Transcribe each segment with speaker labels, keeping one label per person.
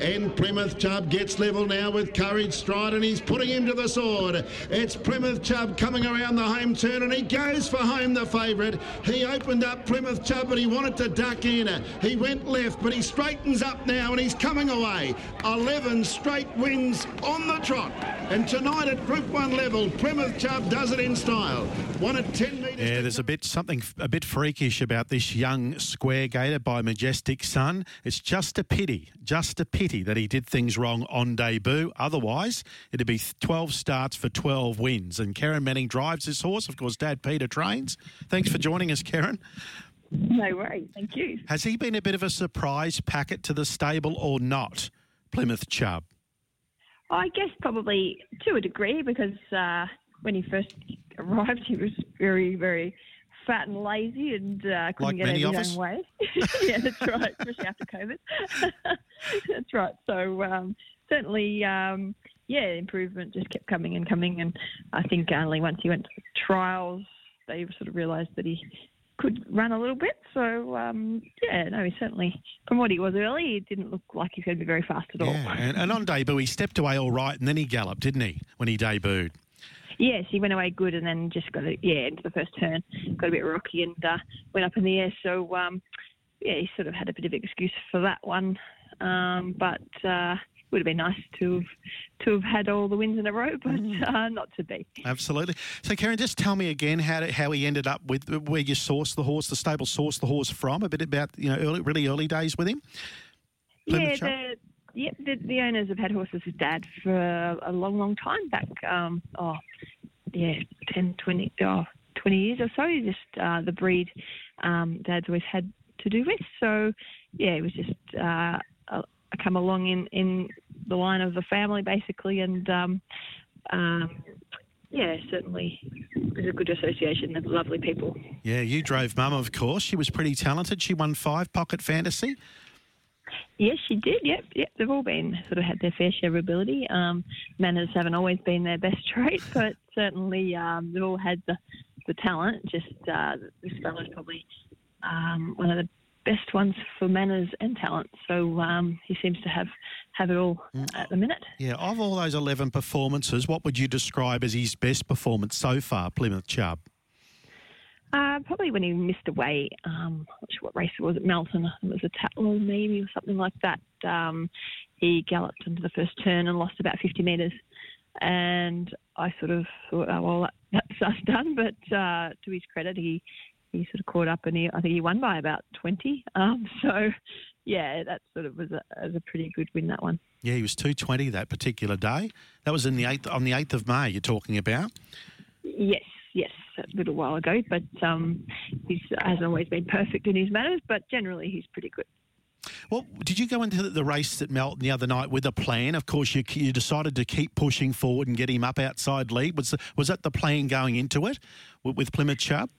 Speaker 1: And Plymouth Chubb gets level now with Courage Stride and he's putting him to the sword. It's Plymouth Chubb coming around the home turn and he goes for home the favourite. He opened up Plymouth Chubb but he wanted to duck in. He went left but he straightens up now and he's coming away. 11 straight wins on the trot. And tonight at Group 1 level, Plymouth Chubb does it in style. One at 10 metres.
Speaker 2: Yeah, there's a bit something a bit freakish about this young square gaiter by Majestic Son. It's just a pity, just a pity that he did things wrong on debut. Otherwise, it'd be 12 starts for 12 wins. And Kerryn Manning drives this horse. Of course, Dad Peter trains. Thanks for joining us, Kerryn.
Speaker 3: No worries. Thank you.
Speaker 2: Has he been a bit of a surprise packet to the stable or not, Plymouth Chubb?
Speaker 3: I guess probably to a degree because uh, when he first arrived, he was very, very fat and lazy and uh, couldn't
Speaker 2: Like
Speaker 3: get out
Speaker 2: of
Speaker 3: his own way. yeah, that's right, especially after COVID. that's right. So um, certainly, um, yeah, improvement just kept coming and coming. And I think only once he went to the trials, they sort of realised that he could run a little bit. So um, yeah, no, he certainly, from what he was early, he didn't look like he's going to be very fast at all.
Speaker 2: Yeah, and, and on debut, he stepped away all right and then he galloped, didn't he, when he debuted?
Speaker 3: Yes, he went away good and then just got it, yeah, into the first turn, got a bit rocky and uh, went up in the air. So, um, yeah, he sort of had a bit of excuse for that one. Um, but uh, would have been nice to have, to have had all the wins in a row, but uh, not to be.
Speaker 2: Absolutely. So, Kerryn, just tell me again how to, how he ended up with where you sourced the horse, the stable sourced the horse from. A bit about you know early, really early days with him. Plymouth
Speaker 3: yeah, the, yeah the, the owners have had horses with Dad for a long, long time back. Um, oh, yeah, 10, 20, oh, 20 years or so. Just uh, the breed um, Dad's always had to do with. So, yeah, it was just uh, uh, come along in, in the line of the family, basically, and um, um, yeah, certainly it was a good association of lovely people.
Speaker 2: Yeah, you drove Mum, of course. She was pretty talented. She won five Pocket Fantasy.
Speaker 3: Yes, she did. Yep, yep. They've all been sort of had their fair share of ability. Um, manners haven't always been their best trait, but certainly um, they've all had the, the talent. Just uh, this fellow's probably um, one of the best ones for manners and talent. So um, he seems to have have it all at the minute.
Speaker 2: Yeah, of all those 11 performances, what would you describe as his best performance so far, Plymouth Chubb?
Speaker 3: Uh, probably when he missed away, um, not sure what race it was at Melton. I think It was a Tatlow maybe or something like that. Um, he galloped into the first turn and lost about 50 metres. And I sort of thought, oh, well, that, that's us done. But uh, to his credit, he, he sort of caught up and he, I think he won by about 20. Um, so, yeah, that sort of was a, was a pretty good win, that one.
Speaker 2: Yeah, he was 220 that particular day. That was in the 8th, on the 8th of May, you're talking about.
Speaker 3: Yes, yes, a little while ago. But um, he hasn't always been perfect in his manners, but generally he's pretty good.
Speaker 2: Well, did you go into the- race at Melton the other night with a plan? Of course, you, you decided to keep pushing forward and get him up outside lead. Was was that the plan going into it with, with Plymouth Chubb?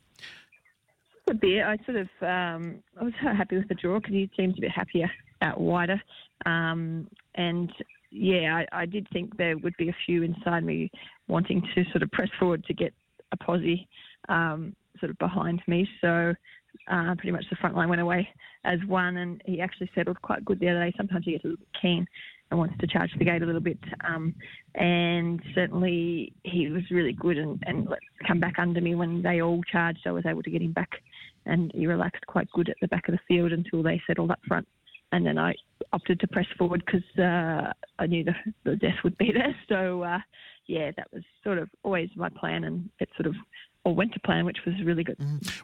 Speaker 3: A bit. I sort of um, I was happy with the draw because he seems a bit happier out wider, um, and yeah, I, I did think there would be a few inside me wanting to sort of press forward to get a posse um, sort of behind me. So uh, pretty much the front line went away as one, and he actually settled quite good the other day. Sometimes he gets a little bit keen and wants to charge the gate a little bit, um, and certainly he was really good and, and come back under me when they all charged. I was able to get him back, and he relaxed quite good at the back of the field until they settled up front. And then I opted to press forward because uh, I knew the, the death would be there. So, uh, yeah, that was sort of always my plan, and it sort of all went to plan, which was really good.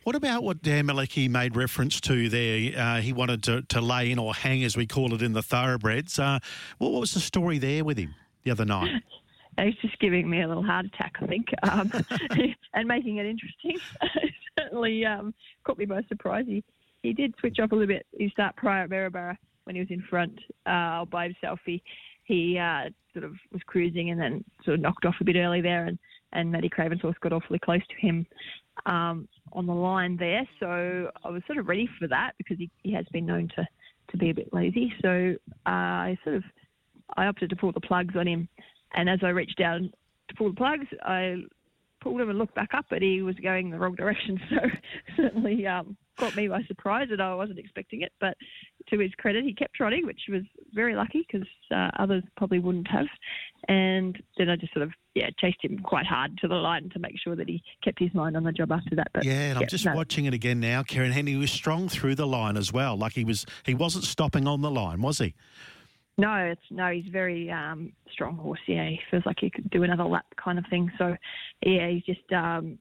Speaker 2: What about what Dan Malecki made reference to there? Uh, he wanted to, to lay in or hang, as we call it in the thoroughbreds. Uh, what, what was the story there with him the other night?
Speaker 3: He's just giving me a little heart attack, I think, um, and making it interesting. Certainly um, caught me by surprise. He, he did switch off a little bit. He start prior at Maryborough when he was in front uh, by himself. He, he uh, sort of was cruising and then sort of knocked off a bit early there, and, and Matty Craven's horse got awfully close to him um, on the line there. So I was sort of ready for that because he, he has been known to, to be a bit lazy. So uh, I sort of I opted to pull the plugs on him, and as I reached down to pull the plugs, I pulled him and looked back up, but he was going the wrong direction. So certainly um, caught me by surprise, and I wasn't expecting it. But to his credit, he kept trotting, which was very lucky because uh, others probably wouldn't have. And then I just sort of yeah chased him quite hard to the line to make sure that he kept his mind on the job after that.
Speaker 2: But yeah, and I'm just no. watching it again now, Kerryn. And he was strong through the line as well. Like he was, he wasn't stopping on the line, was he?
Speaker 3: No, it's no. He's very um, strong horse. Yeah, he feels like he could do another lap kind of thing. So, yeah, he's just um,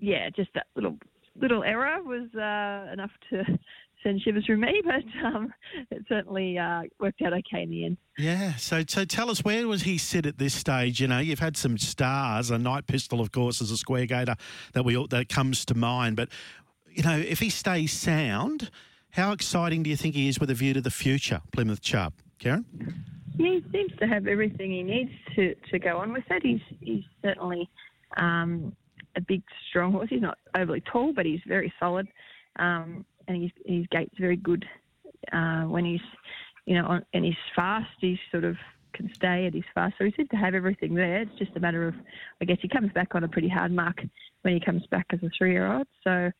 Speaker 3: yeah, just that little little error was uh, enough to send shivers through me, but um, it certainly uh, worked out okay in the end.
Speaker 2: Yeah. So, so tell us where was he sit at this stage? You know, you've had some stars. A Knight Pistol, of course, is a square gaiter that we that comes to mind. But you know, if he stays sound, how exciting do you think he is with a view to the future, Plymouth Chubb? Kerryn?
Speaker 3: Yeah, he seems to have everything he needs to, to go on with it. He's, he's certainly um, a big, strong horse. He's not overly tall, but he's very solid. Um, and his, his gait's very good uh, when he's, you know, on, and he's fast. He's sort of can stay at his fast. So he seems to have everything there. It's just a matter of, I guess, he comes back on a pretty hard mark when he comes back as a three-year-old. So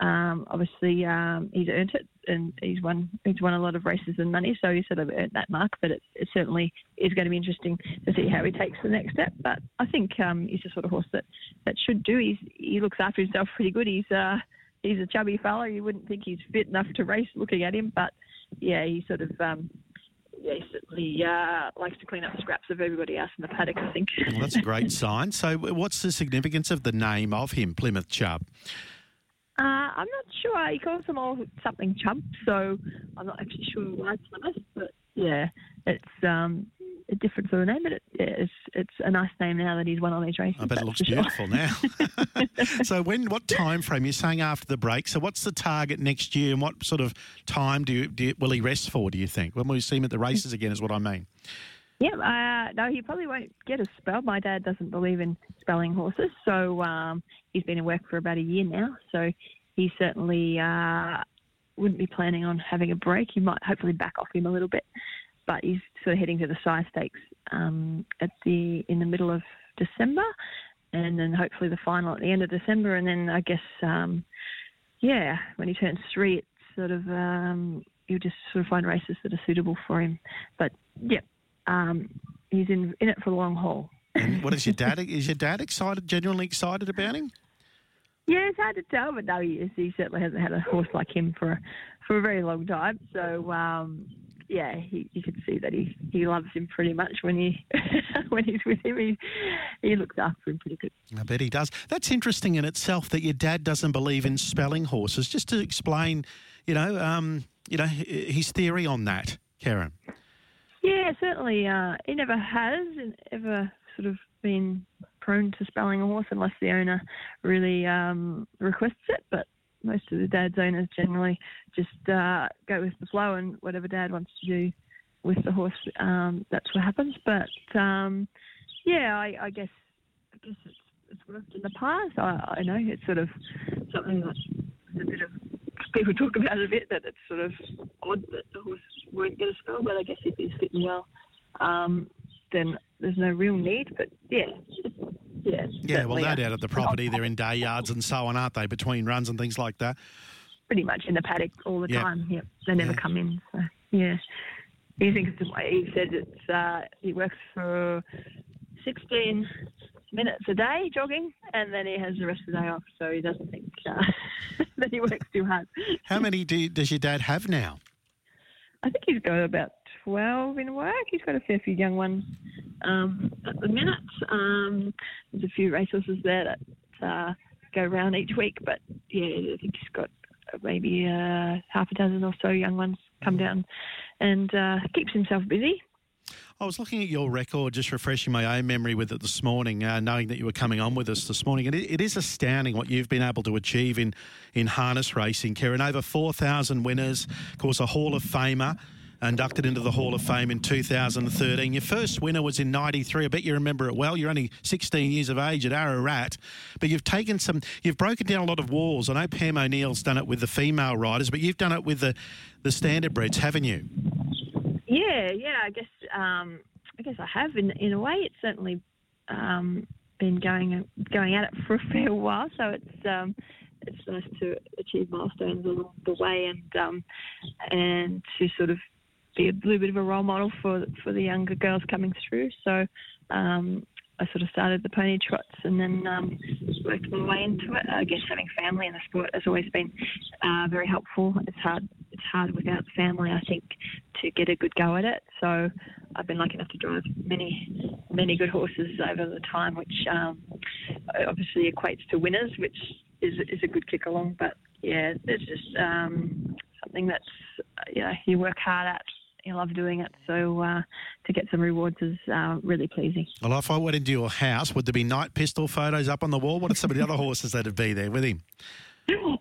Speaker 3: um, obviously um, he's earned it, and he's won he's won a lot of races and money. So he sort of earned that mark. But it, it certainly is going to be interesting to see how he takes the next step. But I think um, he's the sort of horse that that should do. He's he looks after himself pretty good. He's uh, he's a chubby fella. You wouldn't think he's fit enough to race looking at him, but yeah, he sort of um, yeah, he certainly uh, likes to clean up the scraps of everybody else in the paddock, I think.
Speaker 2: Well, that's a great sign. So, what's the significance of the name of him, Plymouth Chubb?
Speaker 3: Uh, I'm not sure. He calls them all something Chubb, so I'm not actually sure why Plymouth, but yeah, it's um, different sort of name, but it, it's it's a nice name now that he's won all these races.
Speaker 2: I bet it looks beautiful sure. now. so when what time frame you're saying after the break? So what's the target next year, and what sort of time do you, do you, will he rest for? Do you think when will we see him at the races again? Is what I mean.
Speaker 3: Yeah, uh, no, he probably won't get a spell. My dad doesn't believe in spelling horses, so um, he's been in work for about a year now. So he certainly uh, wouldn't be planning on having a break. He might hopefully back off him a little bit but he's sort of heading to the Sire Stakes um, at the in the middle of December, and then hopefully the final at the end of December, and then I guess um, yeah, when he turns three, it's sort of um, you'll just sort of find races that are suitable for him. But yeah, um, he's in in it for the long haul.
Speaker 2: And what is your dad? is your dad excited? Genuinely excited about him?
Speaker 3: Yeah, it's hard to tell, but no, he is. He certainly hasn't had a horse like him for for a very long time. So um, yeah, he, you can see that he, he loves him pretty much when he when he's with him. He he looks after him pretty good.
Speaker 2: I bet he does. That's interesting in itself that your dad doesn't believe in spelling horses. Just to explain, you know, um, you know his theory on that, Kerryn.
Speaker 3: Yeah, certainly. Uh, he never has ever sort of been prone to spelling a horse unless the owner really um, requests it. But most of the dad's owners generally just uh, go with the flow and whatever dad wants to do with the horse, um, that's what happens. But um, yeah, I, I, guess I guess it's, it's worked in the past. I, I know it's sort of something that a bit of people talk about it a bit that it's sort of odd that the horse won't get a spell, but I guess if he's fitting well, um, then there's no real need. But yeah, yeah.
Speaker 2: Yeah, well, no doubt at the property, they're in day yards and so on, aren't they? Between runs and things like that.
Speaker 3: Pretty much in the paddock all the yep. time. Yep, they never come in. So yeah, he thinks it's, he says it's uh, he works for 16 minutes a day jogging, and then he has the rest of the day off. So he doesn't think uh, that he works too hard.
Speaker 2: How many do, does your dad have now?
Speaker 3: I think he's got about 12 in work. He's got a fair few young ones um, at the minute. Um, there's a few racehorses there that uh, go around each week, but yeah, I think he's got maybe uh, half a dozen or so young ones come down and uh, keeps himself busy.
Speaker 2: I was looking at your record, just refreshing my own memory with it this morning, uh, knowing that you were coming on with us this morning. And it, it is astounding what you've been able to achieve in, in harness racing, Kerryn. Over 4,000 winners, of course, a Hall of Famer inducted into the Hall of Fame in 2013. Your first winner was in 93. I bet you remember it well. You're only 16 years of age at Ararat, but you've taken some, you've broken down a lot of walls. I know Pam O'Neill's done it with the female riders, but you've done it with the, the standard breds, haven't you?
Speaker 3: Yeah, yeah. I guess um, I guess I have in in a way. It's certainly um, been going going at it for a fair while, so it's um, it's nice to achieve milestones along the way and um, and to sort of be a little bit of a role model for for the younger girls coming through. So um, I sort of started the pony trots and then um, worked my way into it. I guess having family in the sport has always been uh, very helpful. It's hard. It's hard without family, I think, to get a good go at it. So I've been lucky enough to drive many, many good horses over the time, which um, obviously equates to winners, which is is a good kick along. But yeah, it's just um, something that's you know you work hard at you love doing it. So uh, to get some rewards is uh, really pleasing.
Speaker 2: Well, if I went into your house, would there be Knight Pistol photos up on the wall? What are some of the other horses that'd be there with him?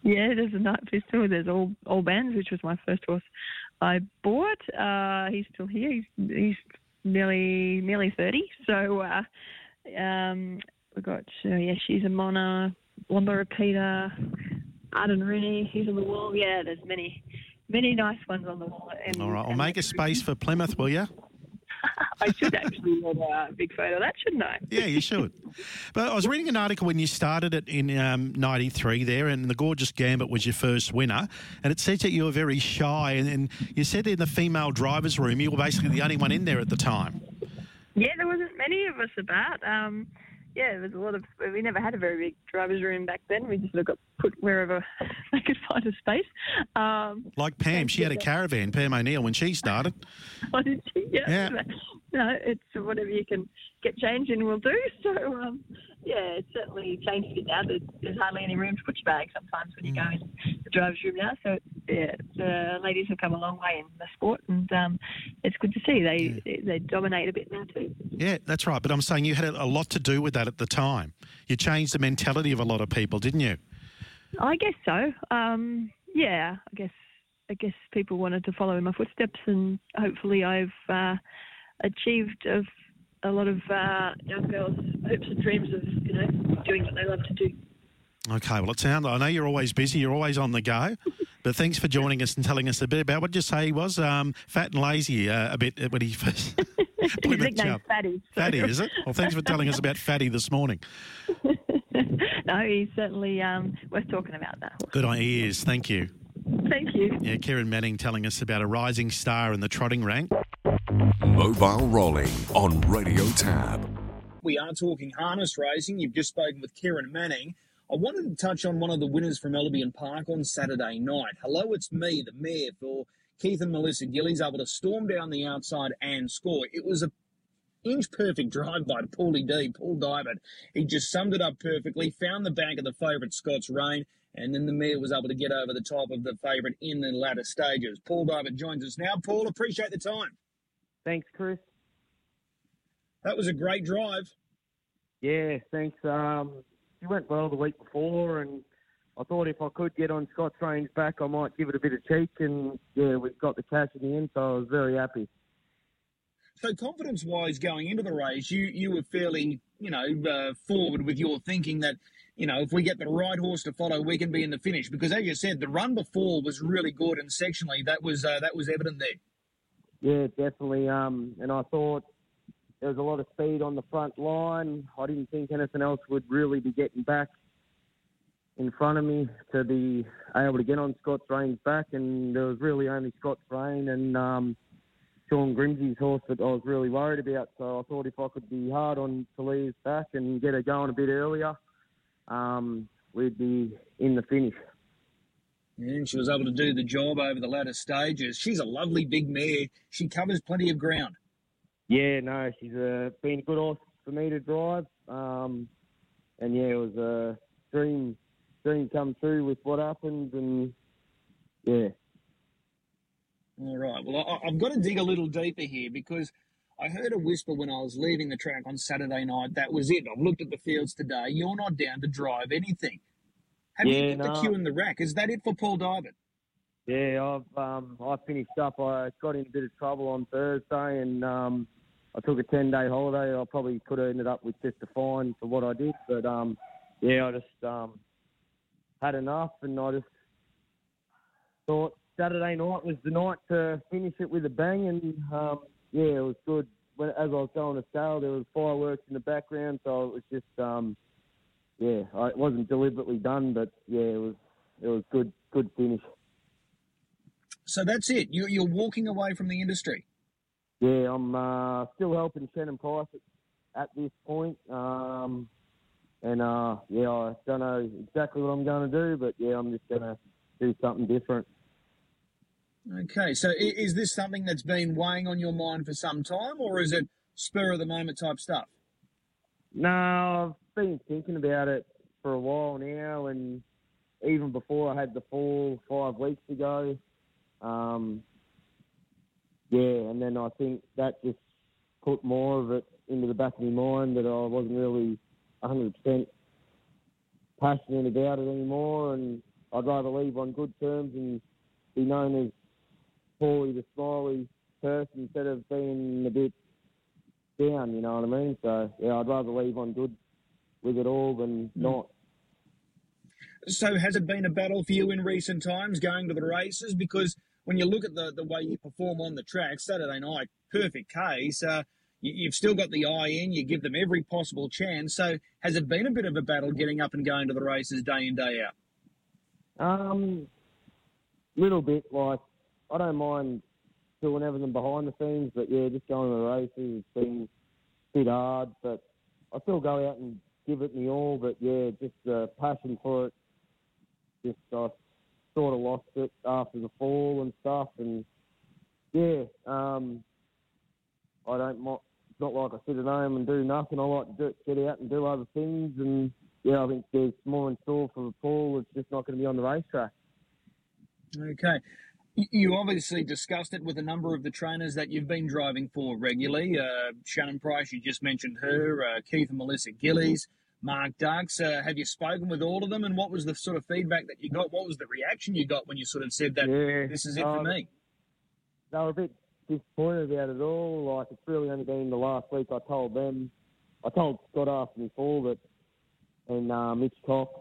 Speaker 3: Yeah, there's a Knight Pistol. There's all all bands, which was my first horse I bought. Uh, he's still here. He's, he's nearly nearly thirty. So uh, um, we've got uh, yeah, she's a Mona, Lumba Repeater, Arden Rooney. He's on the wall. Yeah, there's many many nice ones on the wall.
Speaker 2: And, All right, well, make a space for Plymouth, will you?
Speaker 3: I should actually have a big photo of that, shouldn't I?
Speaker 2: Yeah, you should. but I was reading an article when you started it in um, 93 there, and the Gorgeous Gambit was your first winner. And it says that you were very shy. And, and you said in the female driver's room, you were basically the only one in there at the time.
Speaker 3: Yeah, there wasn't many of us about. Um, yeah, there was a lot of. We never had a very big driver's room back then. We just sort of got put wherever they could find a space. Um,
Speaker 2: like Pam, she had a caravan. Pam O'Neill when she started.
Speaker 3: oh, did she? Yeah. yeah. No, it's whatever you can get change in, we'll do. So um, yeah, it's certainly changed a bit now. There's, there's hardly any room to put your bag sometimes when you go mm. in the driver's room now. So yeah, the ladies have come a long way in the sport, and um, it's good to see they yeah. they dominate a bit now too.
Speaker 2: Yeah, that's right. But I'm saying you had a lot to do with that at the time. You changed the mentality of a lot of people, didn't you?
Speaker 3: I guess so. Um, yeah, I guess I guess people wanted to follow in my footsteps, and hopefully I've uh, achieved of a lot of uh, young girls' hopes and dreams of you know doing what they love to do.
Speaker 2: Okay, well, it sounds. I know you're always busy. You're always on the go. But thanks for joining us and telling us a bit about what did you say he was um, fat and lazy uh, a bit when he first.
Speaker 3: His nickname's Fatty.
Speaker 2: So. Fatty, is it? Well, thanks for telling us about Fatty this morning.
Speaker 3: no, he's certainly um, worth talking about that.
Speaker 2: Good on is. Thank you.
Speaker 3: Thank you.
Speaker 2: Yeah, Kerryn Manning telling us about a rising star in the trotting rank.
Speaker 4: Mobile rolling on Radio Tab.
Speaker 5: We are talking harness racing. You've just spoken with Kerryn Manning. I wanted to touch on one of the winners from Albion Park on Saturday night. Hello, it's me, the mayor for Keith and Melissa Gillies, able to storm down the outside and score. It was a inch perfect drive by Paulie D, Paul Diamond. He just summed it up perfectly, found the back of the favourite Scott's Rain, and then the mayor was able to get over the top of the favourite in the latter stages. Paul Diamond joins us now. Paul, appreciate the time.
Speaker 6: Thanks, Chris.
Speaker 5: That was a great drive.
Speaker 6: Yeah, thanks. Um, he went well the week before, and I thought if I could get on Scott's Range back, I might give it a bit of cheek, and yeah, we got the cash in the end, so I was very happy.
Speaker 5: So confidence-wise, going into the race, you you were fairly, you know, uh, forward with your thinking that, you know, if we get the right horse to follow, we can be in the finish. Because as you said, the run before was really good, and sectionally that was uh, that was evident there.
Speaker 6: Yeah, definitely. Um, and I thought there was a lot of speed on the front line. I didn't think anything else would really be getting back in front of me to be able to get on Scott's Rain's back, and there was really only Scott's Rain and. Um, Sean Grimsey's horse that I was really worried about. So I thought if I could be hard on Talia's back and get her going a bit earlier, um, we'd be in the finish.
Speaker 5: And she was able to do the job over the latter stages. She's a lovely big mare. She covers plenty of ground.
Speaker 6: Yeah, no, she's uh, been a good horse for me to drive. Um, and yeah, it was a dream, dream come true with what happened, and yeah,
Speaker 5: all right. Well, I, have got to dig a little deeper here because I heard a whisper when I was leaving the track on Saturday night. That was it. I've looked at the fields today. You're not down to drive anything. Have yeah, you got no. the queue in the rack? Is that it for Paul Diamond?
Speaker 6: Yeah, I've um, I finished up. I got in a bit of trouble on Thursday, and um, I took a ten day holiday. I probably could have ended up with just a fine for what I did, but um, yeah, I just um, had enough, and I just thought Saturday night was the night to finish it with a bang, and um, yeah, it was good. when, as I was going to sail, there was fireworks in the background, so it was just, um, yeah, I, it wasn't deliberately done, but yeah, it was it was good good finish.
Speaker 5: So that's it. You, you're walking away from the industry.
Speaker 6: Yeah, I'm uh, still helping Shannon Price at, at this point. Um, and uh, yeah, I don't know exactly what I'm going to do, but yeah, I'm just going to do something different.
Speaker 5: Okay, so is this something that's been weighing on your mind for some time, or is it spur of the moment type stuff?
Speaker 6: No, I've been thinking about it for a while now, and even before I had the fall five weeks ago. Um, yeah, and then I think that just put more of it into the back of my mind that I wasn't really 100% passionate about it anymore, and I'd rather leave on good terms and be known as Paulie the Smiley person instead of being a bit down, you know what I mean? So, yeah, I'd rather leave on good with it all than not.
Speaker 5: So has it been a battle for you in recent times going to the races? Because when you look at the, the way you perform on the track, Saturday night, perfect case. Uh, you, you've still got the eye in. You give them every possible chance. So has it been a bit of a battle getting up and going to the races day in day out?
Speaker 6: Um, little bit like I don't mind doing everything behind the scenes, but yeah, just going to the races has been a bit hard. But I still go out and give it me all. But yeah, just the passion for it. Just I sort of lost it after the fall and stuff, and yeah, um, I don't. It's not like I sit at home and do nothing. I like to do, get out and do other things, and yeah, I think there's more in store for Paul. It's just not going to be on the racetrack.
Speaker 5: Okay. You obviously discussed it with a number of the trainers that you've been driving for regularly. Uh, Shannon Price, you just mentioned her, uh, Keith and Melissa Gillies, Mark Dux. Uh, have you spoken with all of them and what was the sort of feedback that you got? What was the reaction you got when you sort of said that
Speaker 6: yeah,
Speaker 5: this is it for
Speaker 6: um,
Speaker 5: me?
Speaker 6: They were a bit disappointed about it all. Like it's really only been the last week. I told them. I told Scott after me fall that, and uh, Mitch Cox,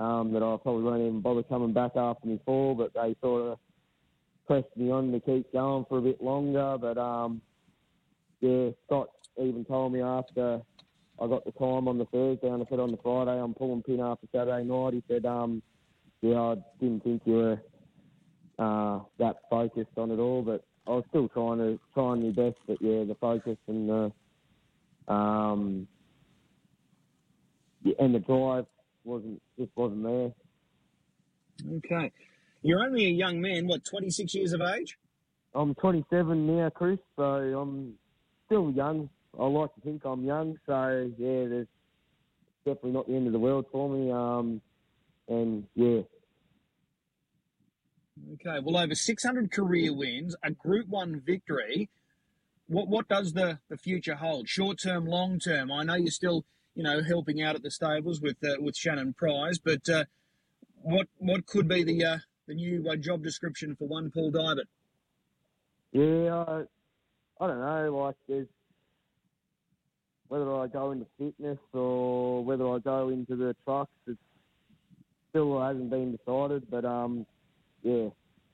Speaker 6: um, that I probably won't even bother coming back after me fall, but they sort of pressed me on to keep going for a bit longer. But um, yeah, Scott even told me after I got the time on the Thursday and I said on the Friday I'm pulling pin after Saturday night. He said, um, yeah, I didn't think you were uh, that focused on it all, but I was still trying to trying my best. But yeah, the focus and the um, and the drive wasn't just wasn't there.
Speaker 5: Okay. You're only a young man, what, 26 years of age?
Speaker 6: I'm 27 now, Chris, so I'm still young. I like to think I'm young, so yeah, there's definitely not the end of the world for me. Um, and yeah,
Speaker 5: Okay. Well, over 600 career wins, a Group 1 victory. What what does the, the future hold? Short term, long term? I know you're still, you know, helping out at the stables with uh, with Shannon Price, but uh, what what could be the uh, the new uh, job description for one Paul Divert?
Speaker 6: Yeah, I, I don't know. Like, there's whether I go into fitness or whether I go into the trucks, it still hasn't been decided. But um, yeah,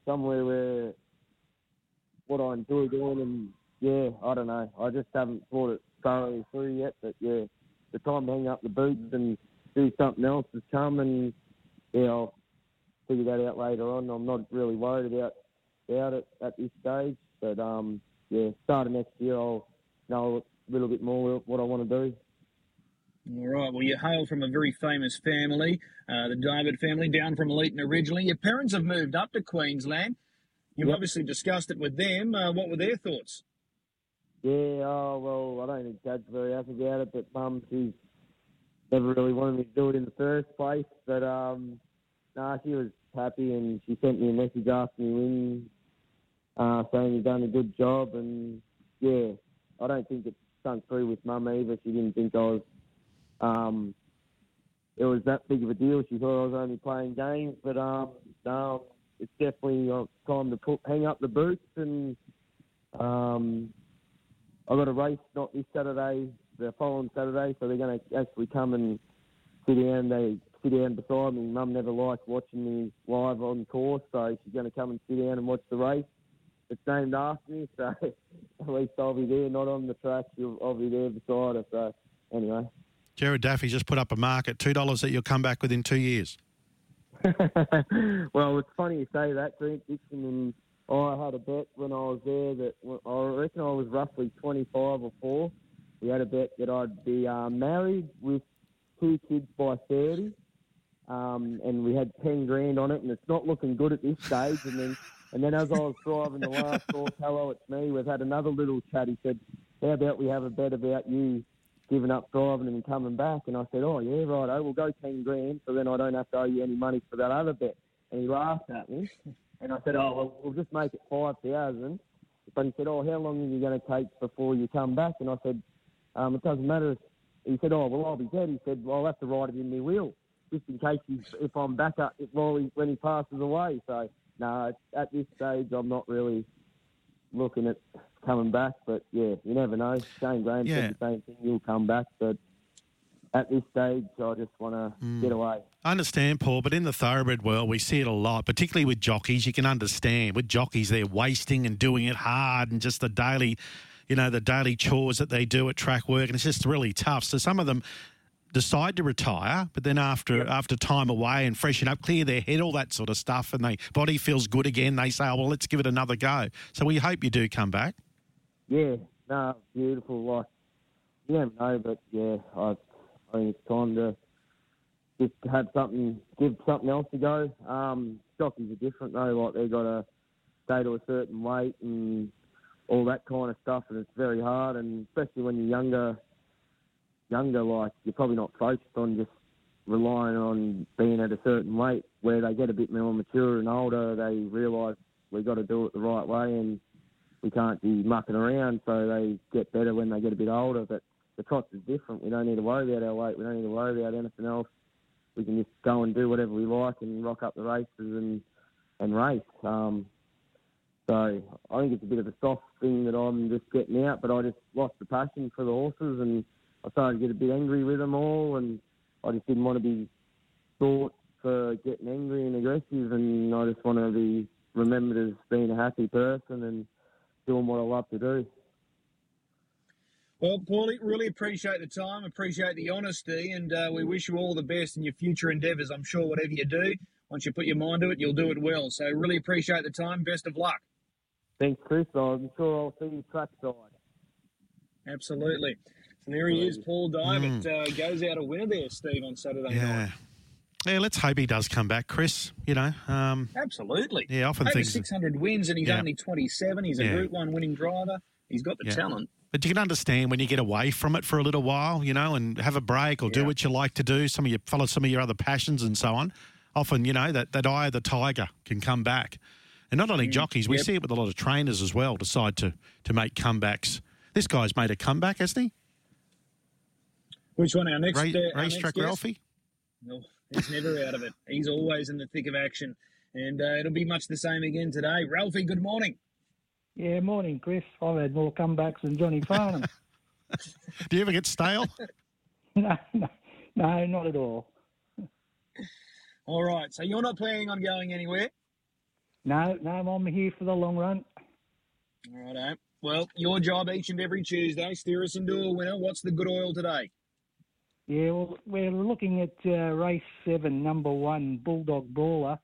Speaker 6: somewhere where what I enjoy doing, and yeah, I don't know. I just haven't thought it thoroughly through yet. But yeah, the time to hang up the boots and do something else has come, and yeah, I'll figure that out later on. I'm not really worried about about it at this stage. But um, yeah, start of next year, I'll know a little bit more what I want to do.
Speaker 5: All right. Well, you hail from a very famous family, uh, the Divert family, down from Leeton originally. Your parents have moved up to Queensland. You've
Speaker 6: Yep.
Speaker 5: obviously discussed it with them. Uh, what were their thoughts?
Speaker 6: Yeah, oh, well, I don't think Dad's very happy about it, but Mum, she's never really wanted me to do it in the first place. But, um, nah, she was happy and she sent me a message after me win, uh, saying you've done a good job. And, yeah, I don't think it sunk through with Mum either. She didn't think I was, um, it was that big of a deal. She thought I was only playing games. But, um, no, it's definitely uh, time to put, hang up the boots and, um, I got a race not this Saturday, the following Saturday, so they're going to actually come and sit down. They sit down beside me. Mum never liked watching me live on course, so she's going to come and sit down and watch the race. it's named after me, so at least I'll be there, not on the track. You'll, I'll be there beside her. So anyway.
Speaker 2: Jared Daffy just put up a mark at two dollars that you'll come back within two years.
Speaker 6: well, it's funny you say that, Dixon. And I had a bet when I was there that I reckon I was roughly 25 or 4. We had a bet that I'd be uh, married with two kids by 30. Um, and we had 10 grand on it, and it's not looking good at this stage. And then, and then as I was driving the last thought, hello, it's me. We've had another little chat. He said, "How about we have a bet about you giving up driving and coming back?" And I said, "Oh yeah, right. We'll go 10 grand, so then I don't have to owe you any money for that other bet." And he laughed at me, and I said, "Oh, well, we'll just make it five thousand. But he said, "Oh, how long are you going to take before you come back?" And I said, um, "It doesn't matter." He said, "Oh, well, I'll be dead." He said, "Well, I'll have to write it in my will." just in case he's, if I'm back up if while he, when he passes away. So no, at this stage I'm not really looking at coming back. But yeah, you never know. Shane Graham
Speaker 2: Yeah.
Speaker 6: said the same thing. He'll come back, but at this stage I just want to
Speaker 2: Mm.
Speaker 6: get away.
Speaker 2: I understand, Paul, but in the thoroughbred world, we see it a lot, particularly with jockeys. You can understand with jockeys, they're wasting and doing it hard and just the daily, you know, the daily chores that they do at track work, and it's just really tough. So some of them decide to retire, but then after after time away and freshen up, clear their head, all that sort of stuff, and they body feels good again. They say, "Oh well, let's give it another go." So we hope you do come back.
Speaker 6: Yeah, no, beautiful. Like you never know, but yeah, I, I think it's time to just have something, give something else a go. Um, jockeys are different though. Like they've got to stay to a certain weight and all that kind of stuff, and it's very hard. And especially when you're younger, younger, like you're probably not focused on just relying on being at a certain weight. Where they get a bit more mature and older, they realise we got to do it the right way and we can't be mucking around. So they get better when they get a bit older. But the trots is different. We don't need to worry about our weight. We don't need to worry about anything else. We can just go and do whatever we like and rock up the races and and race. Um, so I think it's a bit of a soft thing that I'm just getting out, but I just lost the passion for the horses and I started to get a bit angry with them all, and I just didn't want to be thought for getting angry and aggressive, and I just want to be remembered as being a happy person and doing what I love to do.
Speaker 5: Well, Paulie, really appreciate the time, appreciate the honesty, and uh, we wish you all the best in your future endeavours. I'm sure whatever you do, once you put your mind to it, you'll do it well. So, really appreciate the time. Best of luck.
Speaker 6: Thanks, Chris. I'm sure I'll see you trackside.
Speaker 5: Absolutely. And there he is, Paul Divett. Uh, goes out a winner there, Steve, on Saturday
Speaker 2: Yeah.
Speaker 5: night.
Speaker 2: Yeah, let's hope he does come back, Chris. You know, um,
Speaker 5: Absolutely.
Speaker 2: Yeah, often
Speaker 5: Over
Speaker 2: things-
Speaker 5: 600 wins, and he's
Speaker 2: Yeah.
Speaker 5: only 27. He's a
Speaker 2: Yeah.
Speaker 5: Group 1 winning driver. He's got the
Speaker 2: Yeah.
Speaker 5: talent.
Speaker 2: But you can understand when you get away from it for a little while, you know, and have a break or do what you like to do, some of your follow some of your other passions and so on. Often, you know, that, that eye of the tiger can come back. And not only jockeys, we
Speaker 5: Mm, Yep.
Speaker 2: see it with a lot of trainers as well, decide to to make comebacks. This guy's made a comeback, hasn't he?
Speaker 5: Which one? Our next,
Speaker 2: Ray,
Speaker 5: uh, our
Speaker 2: racetrack
Speaker 5: next?
Speaker 2: Ralphie?
Speaker 5: No, he's never out of it. He's always in the thick of action. And uh, it'll be much the same again today. Ralphie, good morning.
Speaker 7: Yeah, morning, Chris. I've had more comebacks than Johnny Farnham.
Speaker 2: Do you ever get stale?
Speaker 7: no, no, no, not at all.
Speaker 5: All right, so you're not planning on going anywhere?
Speaker 7: No, no, I'm here for the long run.
Speaker 5: All right, eh? Well, your job each and every Tuesday, steer us into a winner. What's the good oil today?
Speaker 7: Yeah, well, we're looking at uh, race seven, number one, Bulldog Brawler.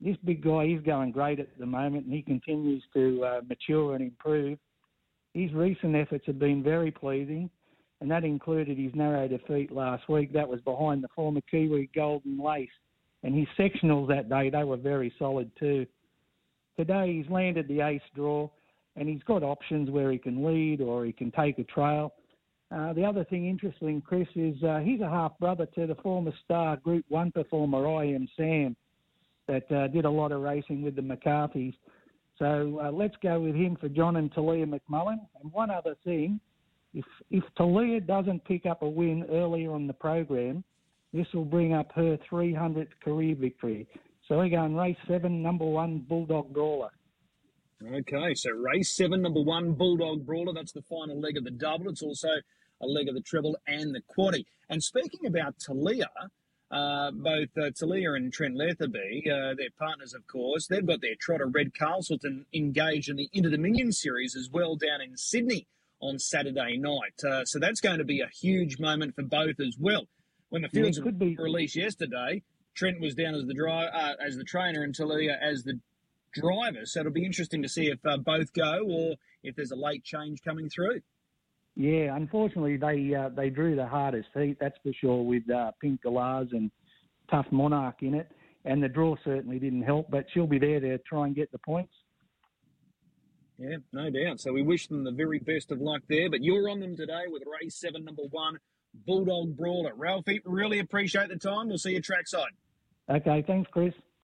Speaker 7: This big guy, is going great at the moment, and he continues to uh, mature and improve. His recent efforts have been very pleasing, and that included his narrow defeat last week. That was behind the former Kiwi Golden Lace, and his sectionals that day they were very solid too. Today he's landed the ace draw, and he's got options where he can lead or he can take a trail. Uh, the other thing interesting, Chris, is uh, he's a half brother to the former star Group One performer I Am Sam, that uh, did a lot of racing with the McCarthys. So uh, let's go with him for John and Talia McMullen. And one other thing, if if Talia doesn't pick up a win earlier on the program, this will bring up her 300th career victory. So we're going race seven, number one, Bulldog Brawler.
Speaker 5: Okay, so race seven, number one, Bulldog Brawler. That's the final leg of the double. It's also a leg of the treble and the quaddy. And speaking about Talia, uh, both uh, Talia and Trent Letherby, uh, their partners, of course, they've got their trotter Red Castleton engaged in the Inter Dominion Series as well down in Sydney on Saturday night. Uh, so that's going to be a huge moment for both as well. When the fields
Speaker 7: yeah, could be
Speaker 5: released yesterday, Trent was down as the driver, uh, as the trainer, and Talia as the driver. So it'll be interesting to see if uh, both go or if there's a late change coming through.
Speaker 7: Yeah, unfortunately, they uh, they drew the hardest heat, that's for sure, with uh, Pink Galahs and Tough Monarch in it. And the draw certainly didn't help, but she'll be there to try and get the points.
Speaker 5: Yeah, no doubt. So we wish them the very best of luck there. But you're on them today with race seven, number one, Bulldog Brawler. Ralphie, really appreciate the time. We'll see you trackside.
Speaker 7: Okay, thanks, Chris.